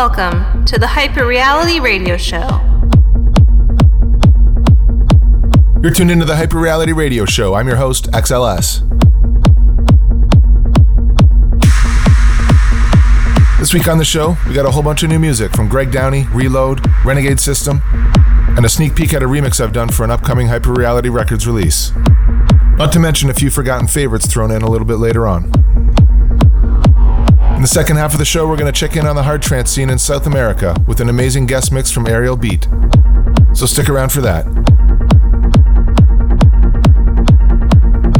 Welcome to the Hyper Reality Radio Show. You're tuned into the Hyper Reality Radio Show. I'm your host, XLS. This week on the show, we got a whole bunch of new music from Greg Downey, Reload, Renegade System, and a sneak peek at a remix I've done for an upcoming Hyper Reality Records release. Not to mention a few forgotten favorites thrown in a little bit later on. In the second half of the show, we're going to check in on the hard trance scene in South America with an amazing guest mix from Ariel Beat. So stick around for that.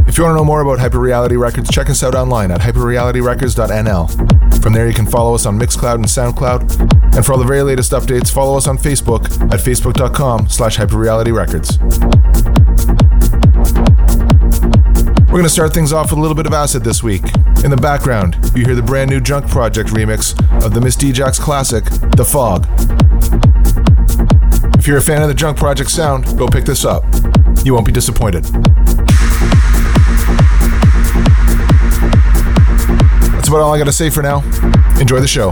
If you want to know more about Hyperreality Records, check us out online at hyperrealityrecords.nl. From there, you can follow us on Mixcloud and SoundCloud. And for all the very latest updates, follow us on Facebook at facebook.com slash hyperrealityrecords. We're going to start things off with a little bit of acid this week. In the background, you hear the brand new Junk Project remix of the Miss Djax classic, The Fog. If you're a fan of the Junk Project sound, go pick this up. You won't be disappointed. That's about all I got to say for now. Enjoy the show.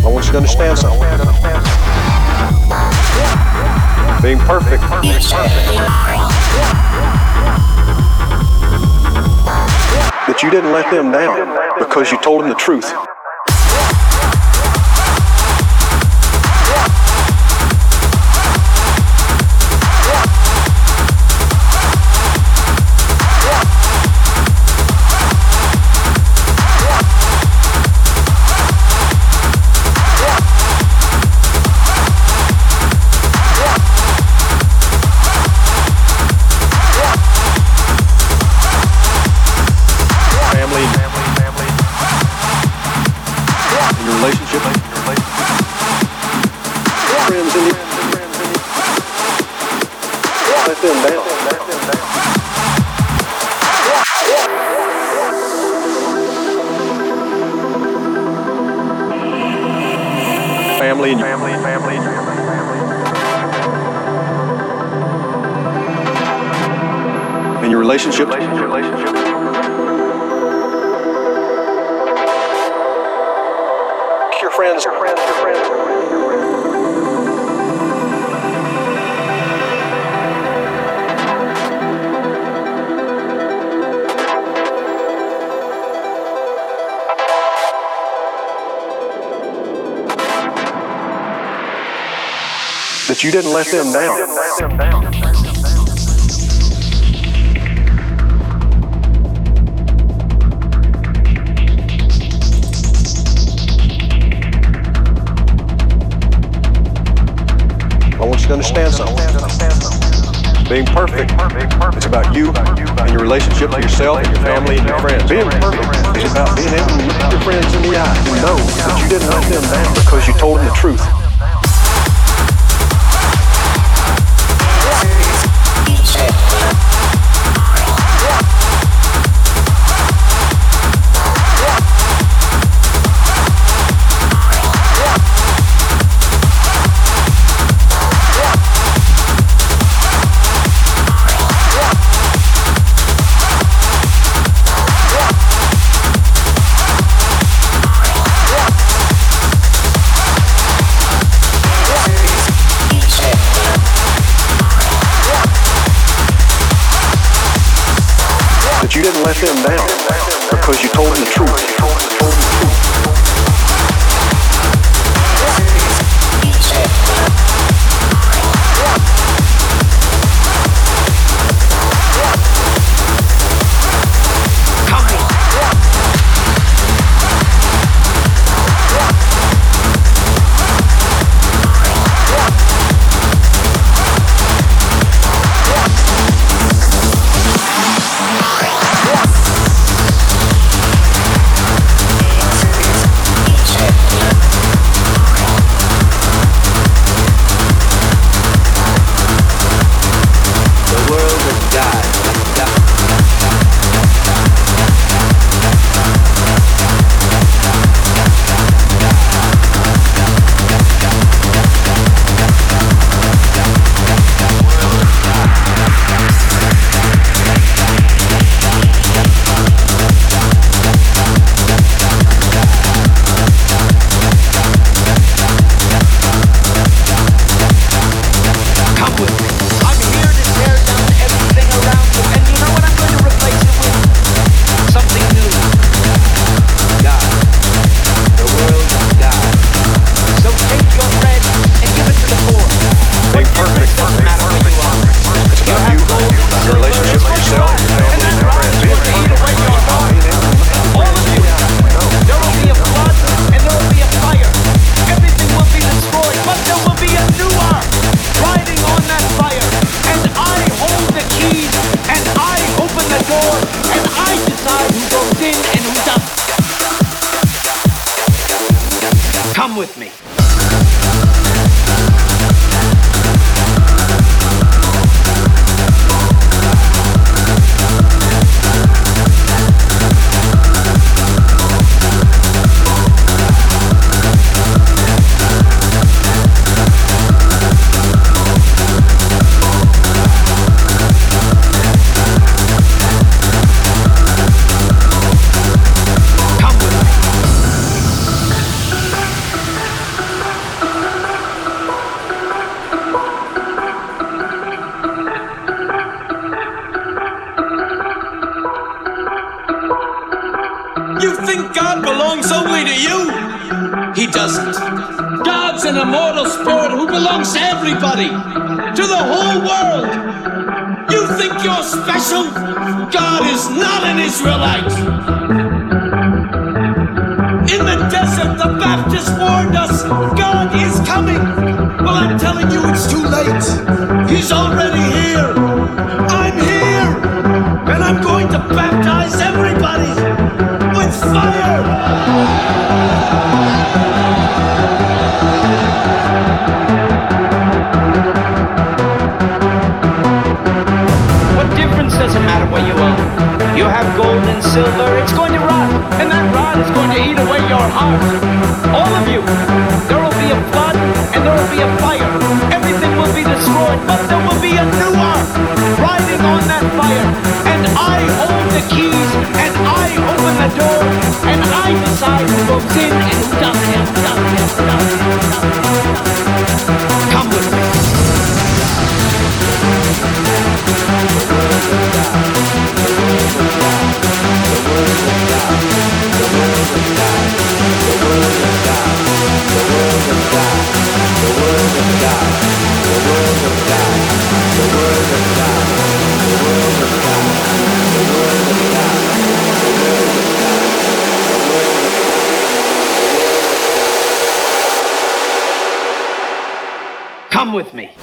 I want you to understand something. Being perfect. That you didn't let them down because you told them the truth. Relationship. Your you didn't let them down. I want you to understand something. Being perfect is about you and your relationship to yourself your family and your friends. Being perfect is about being able to look your friends in the eye and know that you didn't let them down because you told them the truth. Let them down because you told them the truth. Everybody, to the whole world. You think you're special? God is not an Israelite. In the desert, the Baptist warned us God is coming. Well, I'm telling you, it's too late. He's already here. I'm silver, it's going to rot, and that rot is going to eat away your heart. All of you. There will be a flood, and there will be a fire. Everything will be destroyed, but there will be a new ark riding on that fire. And I hold the keys, and I open the door, and I decide who goes in and who doesn't. Come with me.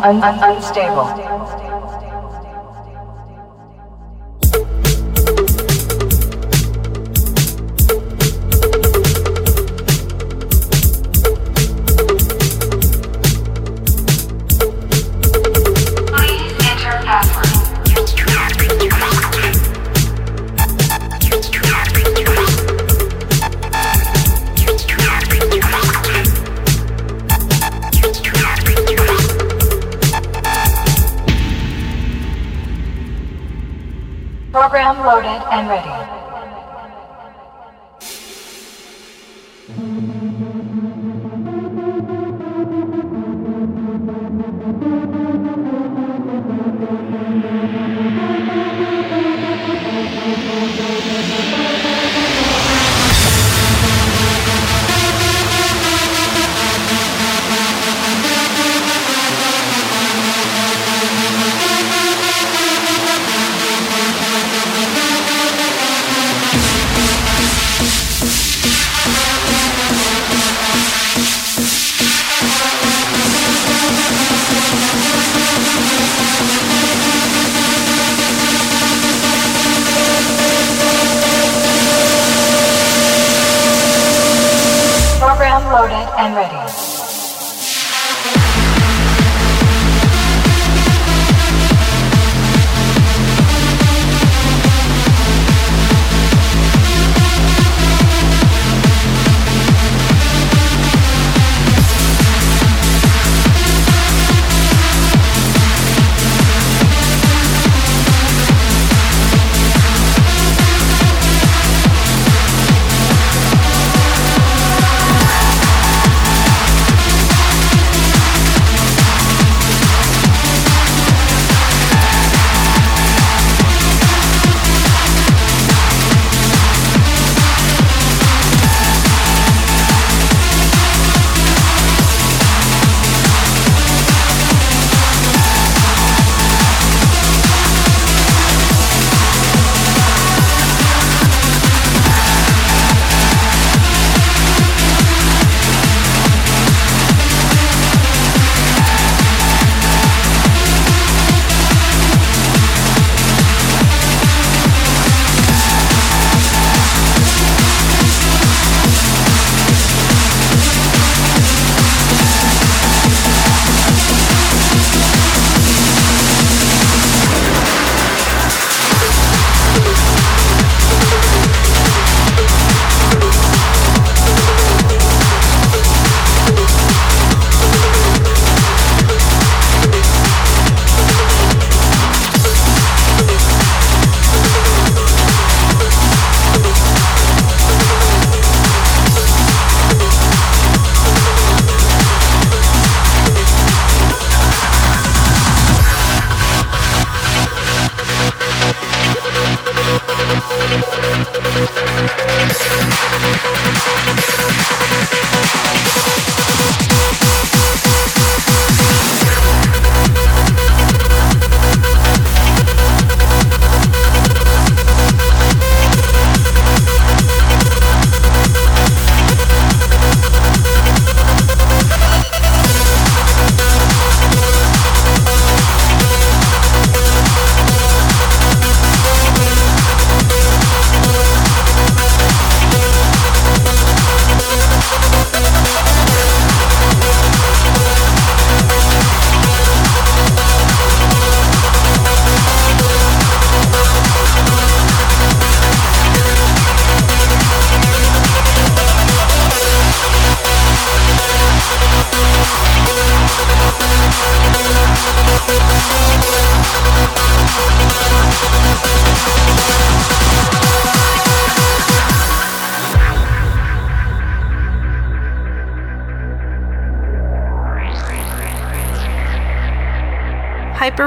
Un- un- unstable.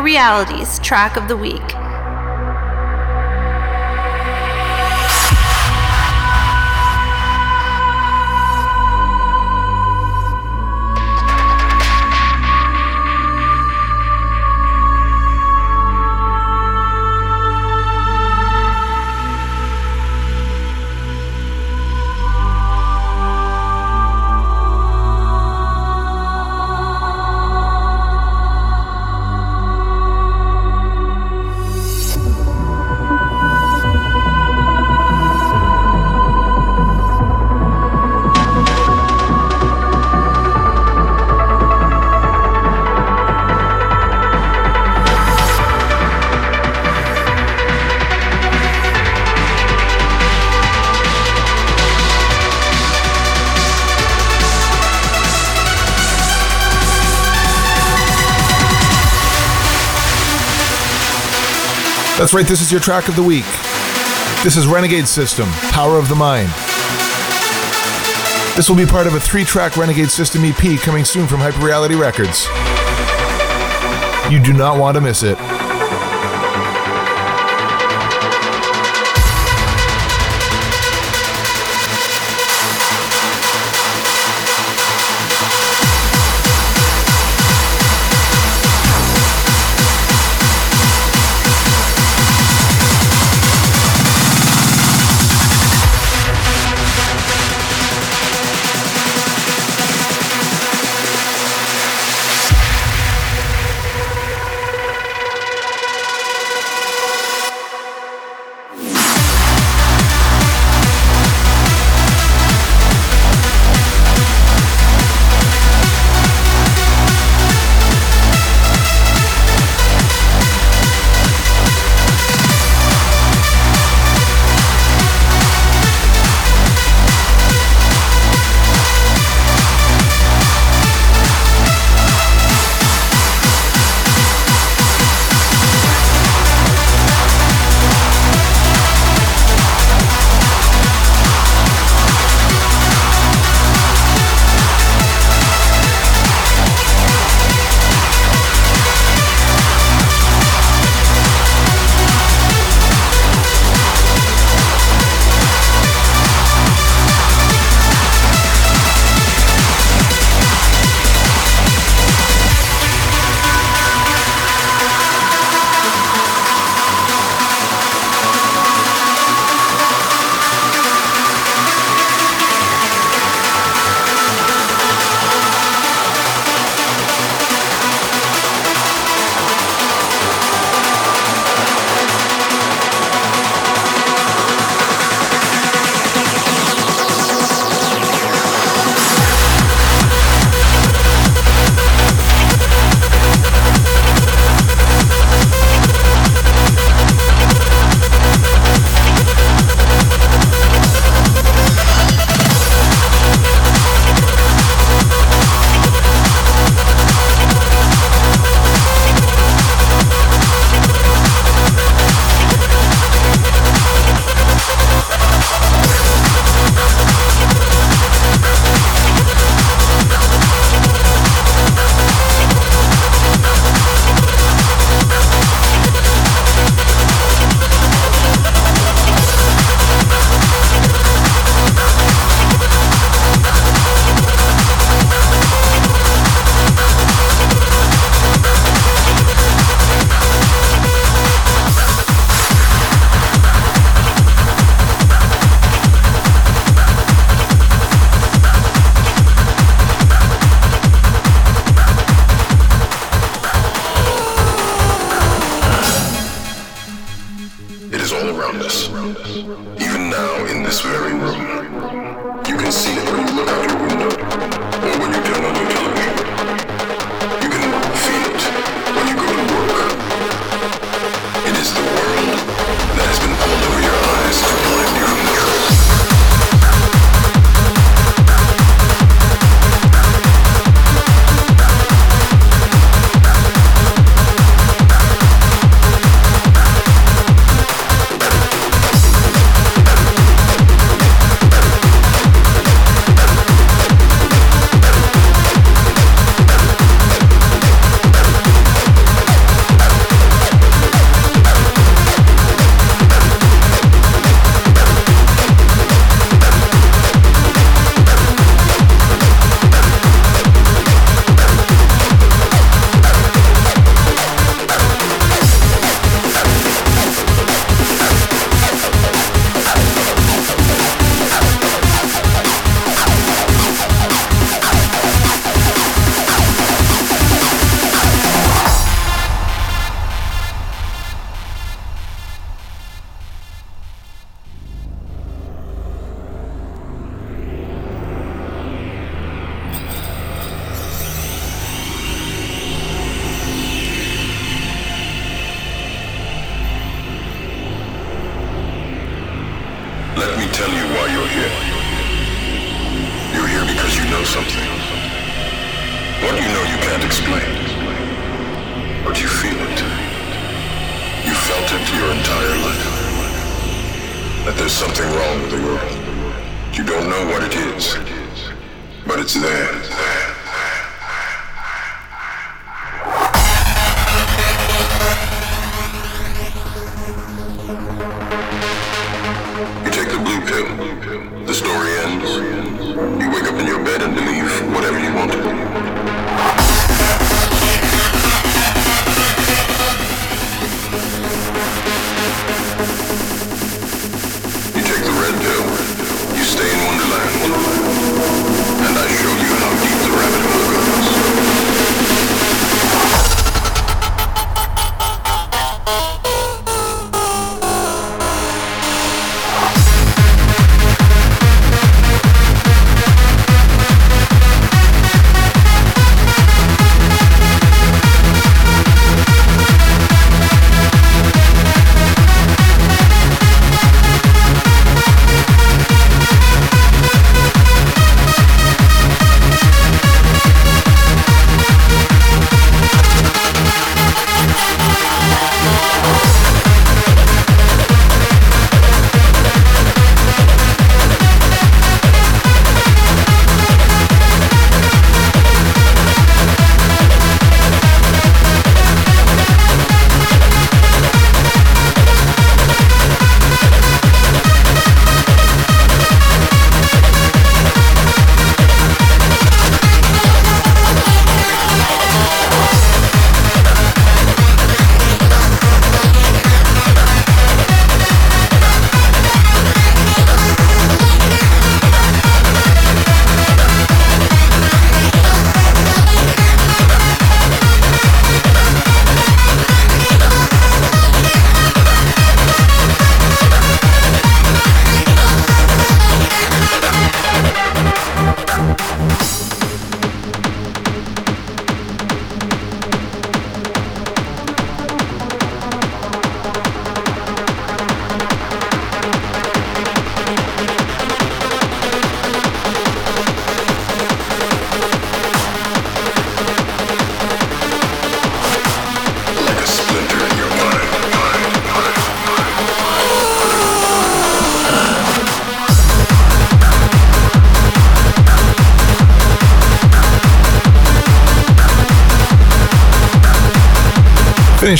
Hyperreality's track of the week. Right, this is your track of the week. This is Renegade System, Power of the Mind. This will be part of a three track Renegade System EP coming soon from Hyperreality Records. You do not want to miss it.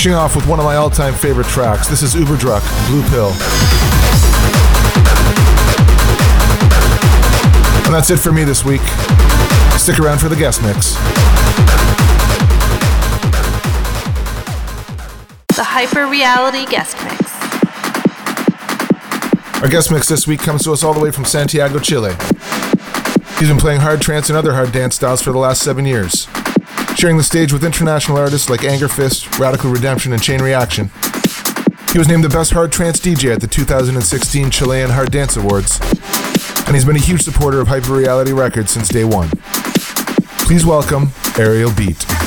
Finishing off with one of my all time favorite tracks. This is Uberdruck, Blue Pill. And that's it for me this week. Stick around for the guest mix. The Hyper Reality Guest Mix. Our guest mix this week comes to us all the way from Santiago, Chile. He's been playing hard trance and other hard dance styles for the last seven years sharing the stage with international artists like Angerfist, Radical Redemption, and Chain Reaction. He was named the best hard trance DJ at the 2016 Chilean Hard Dance Awards. and he's been a huge supporter of Hyperreality Records since day one. Please welcome Aerial Beat.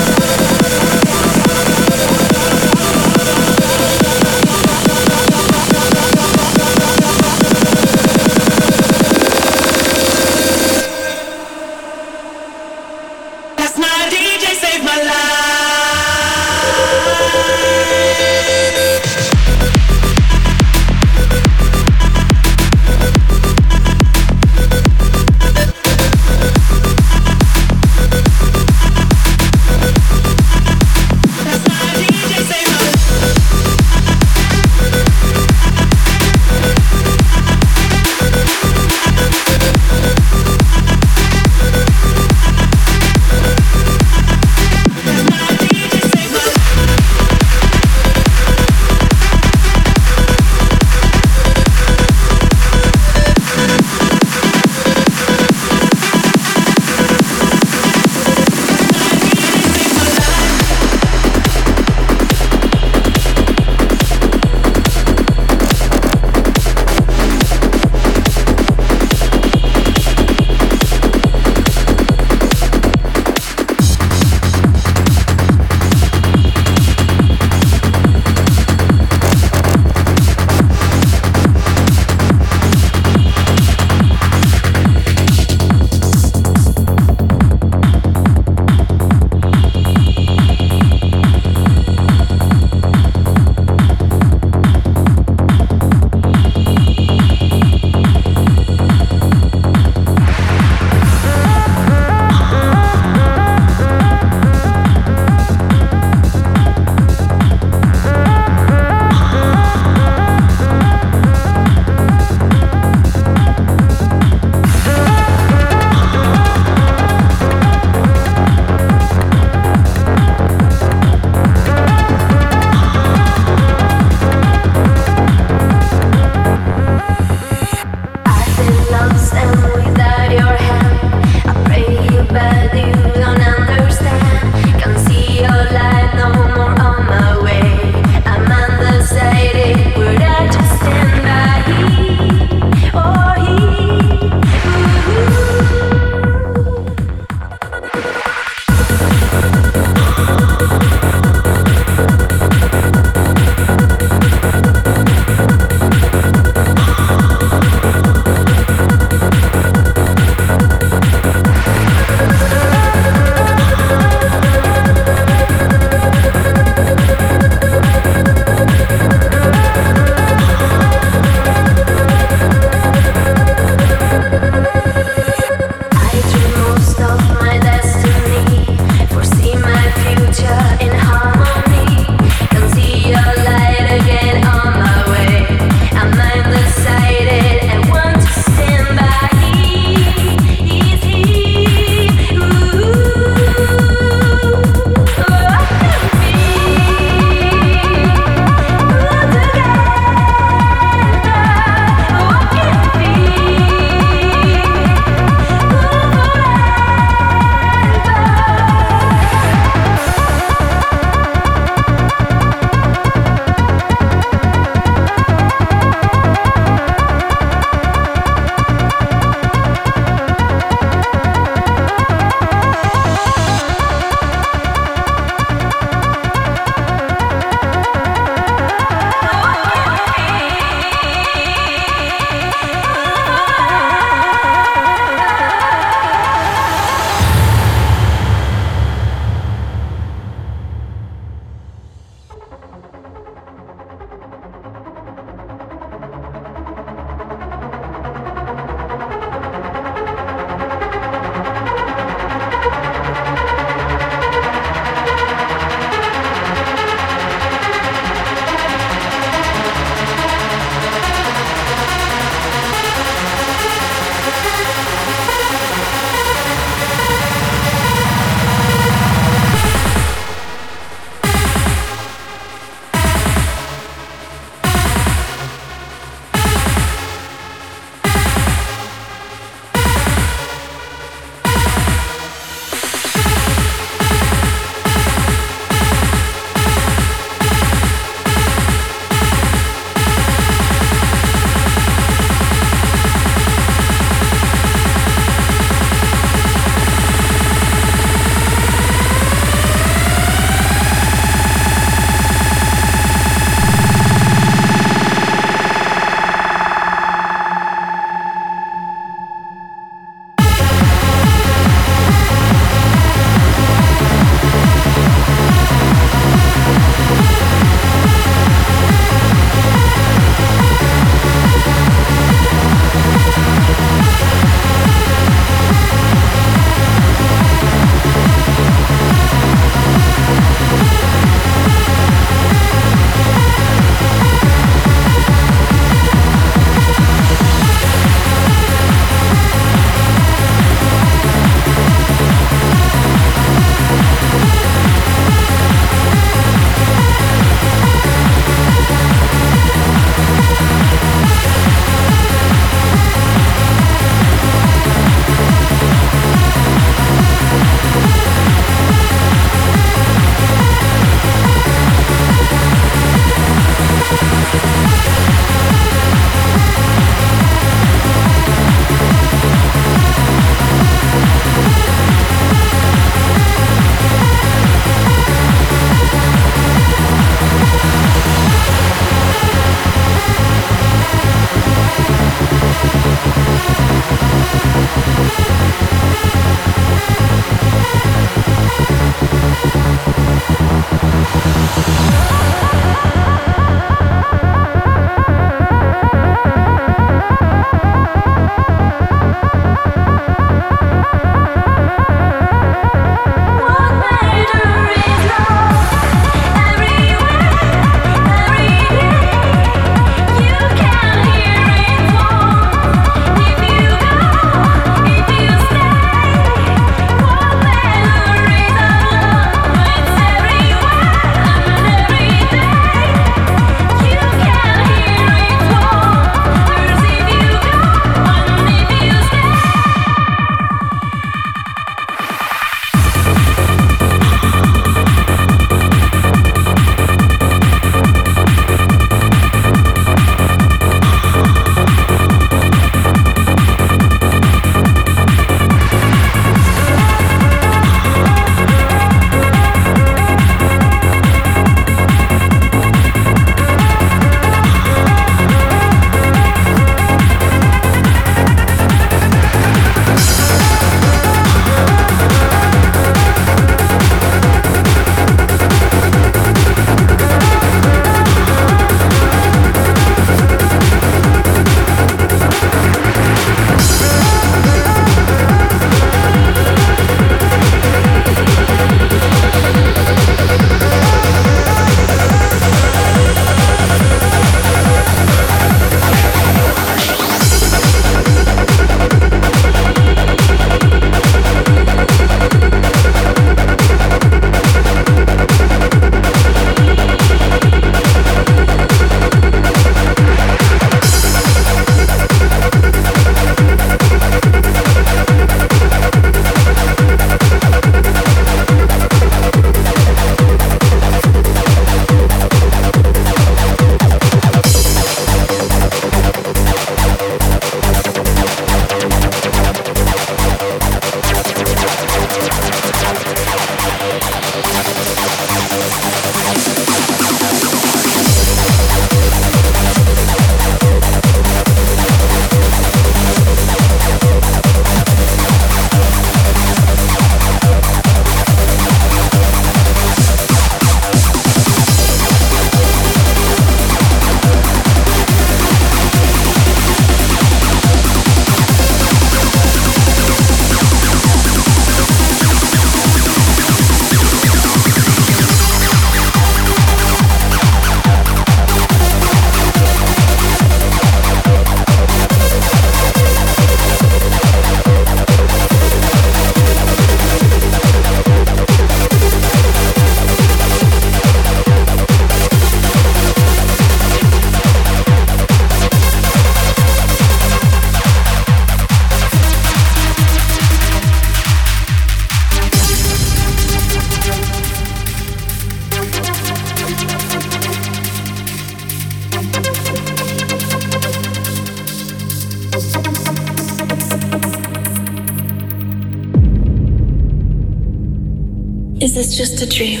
This just a dream?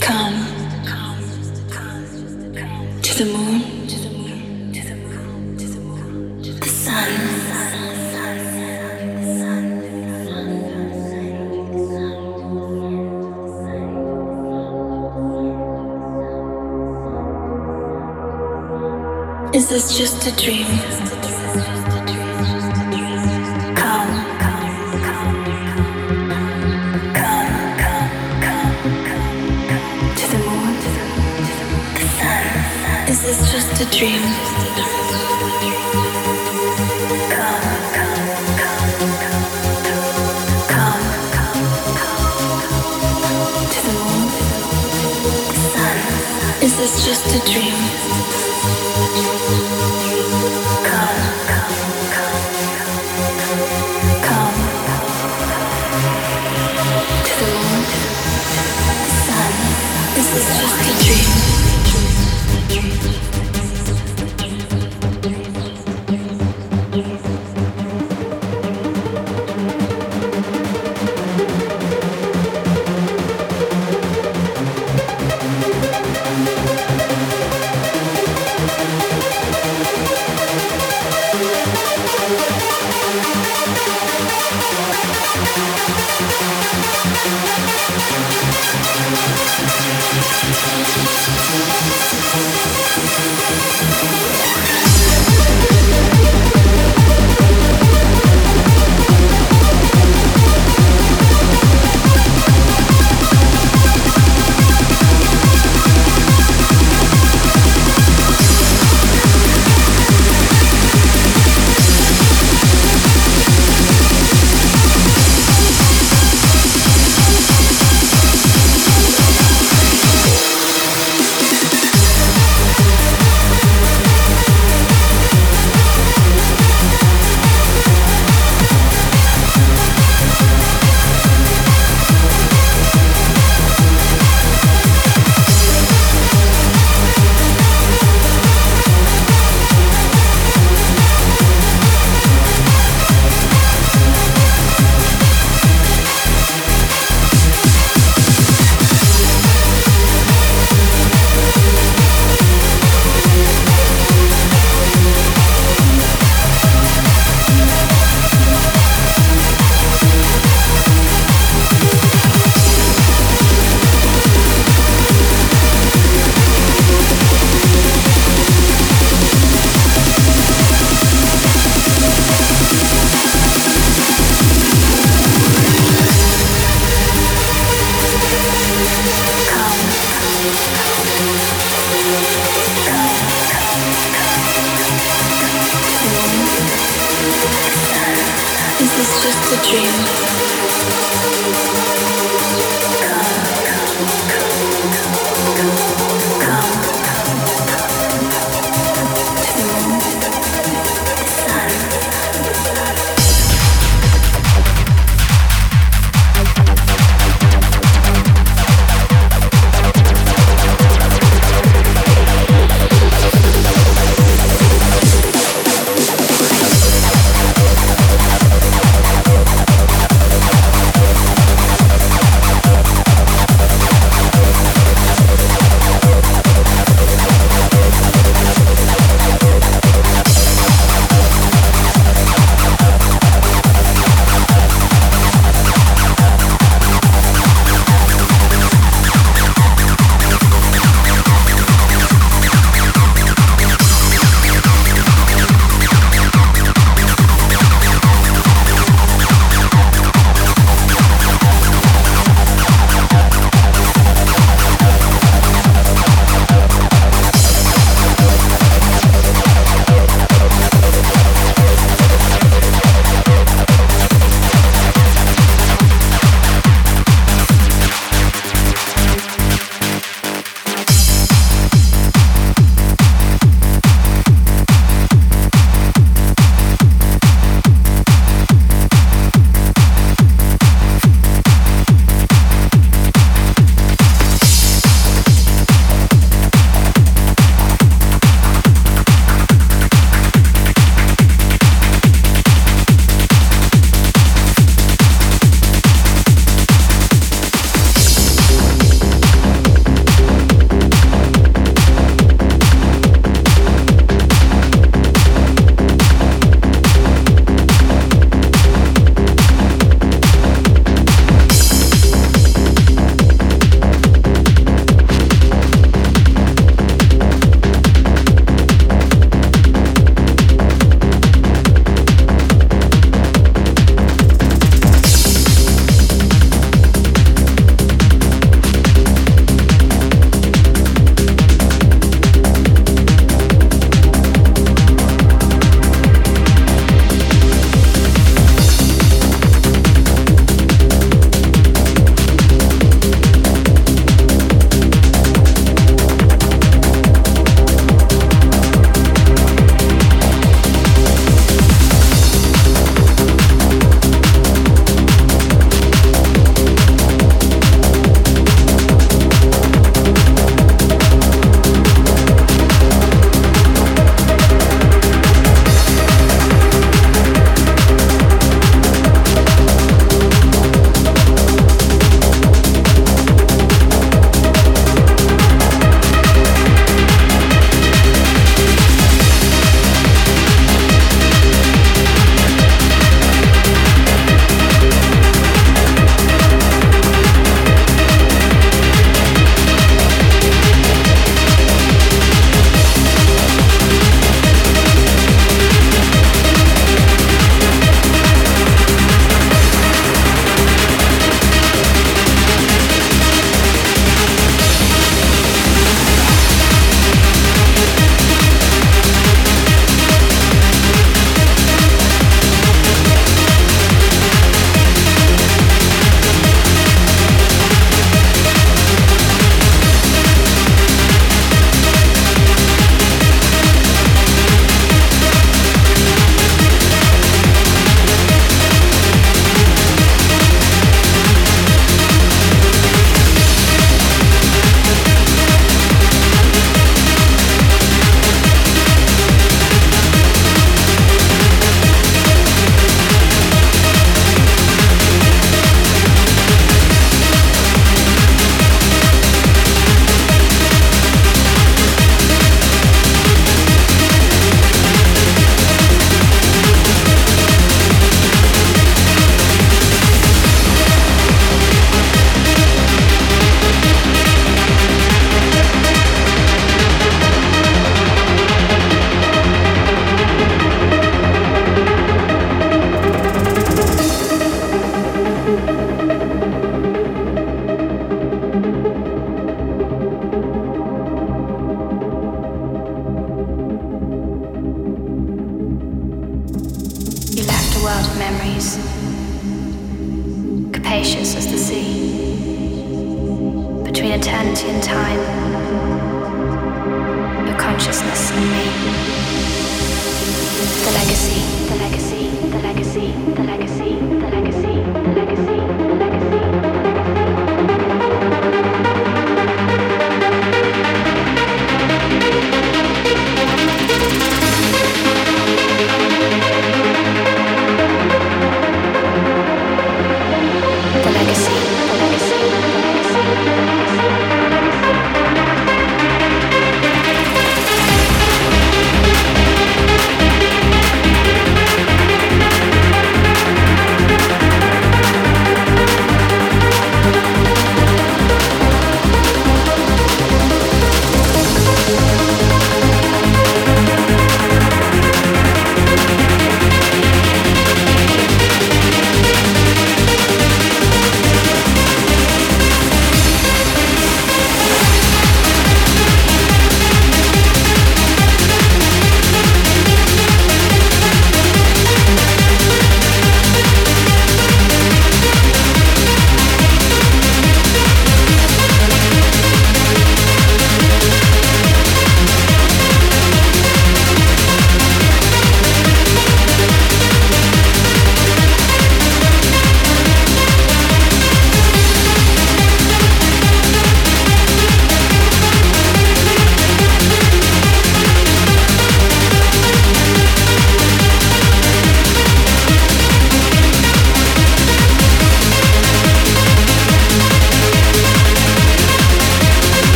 Come to the moon, the sun. Is this just a dream?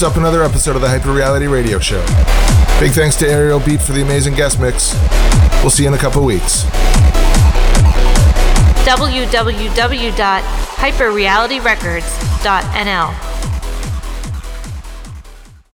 Wraps up another episode of the Hyperreality Radio Show. Big thanks to Ariel Beat for the amazing guest mix. We'll see you in a couple weeks. www.hyperrealityrecords.nl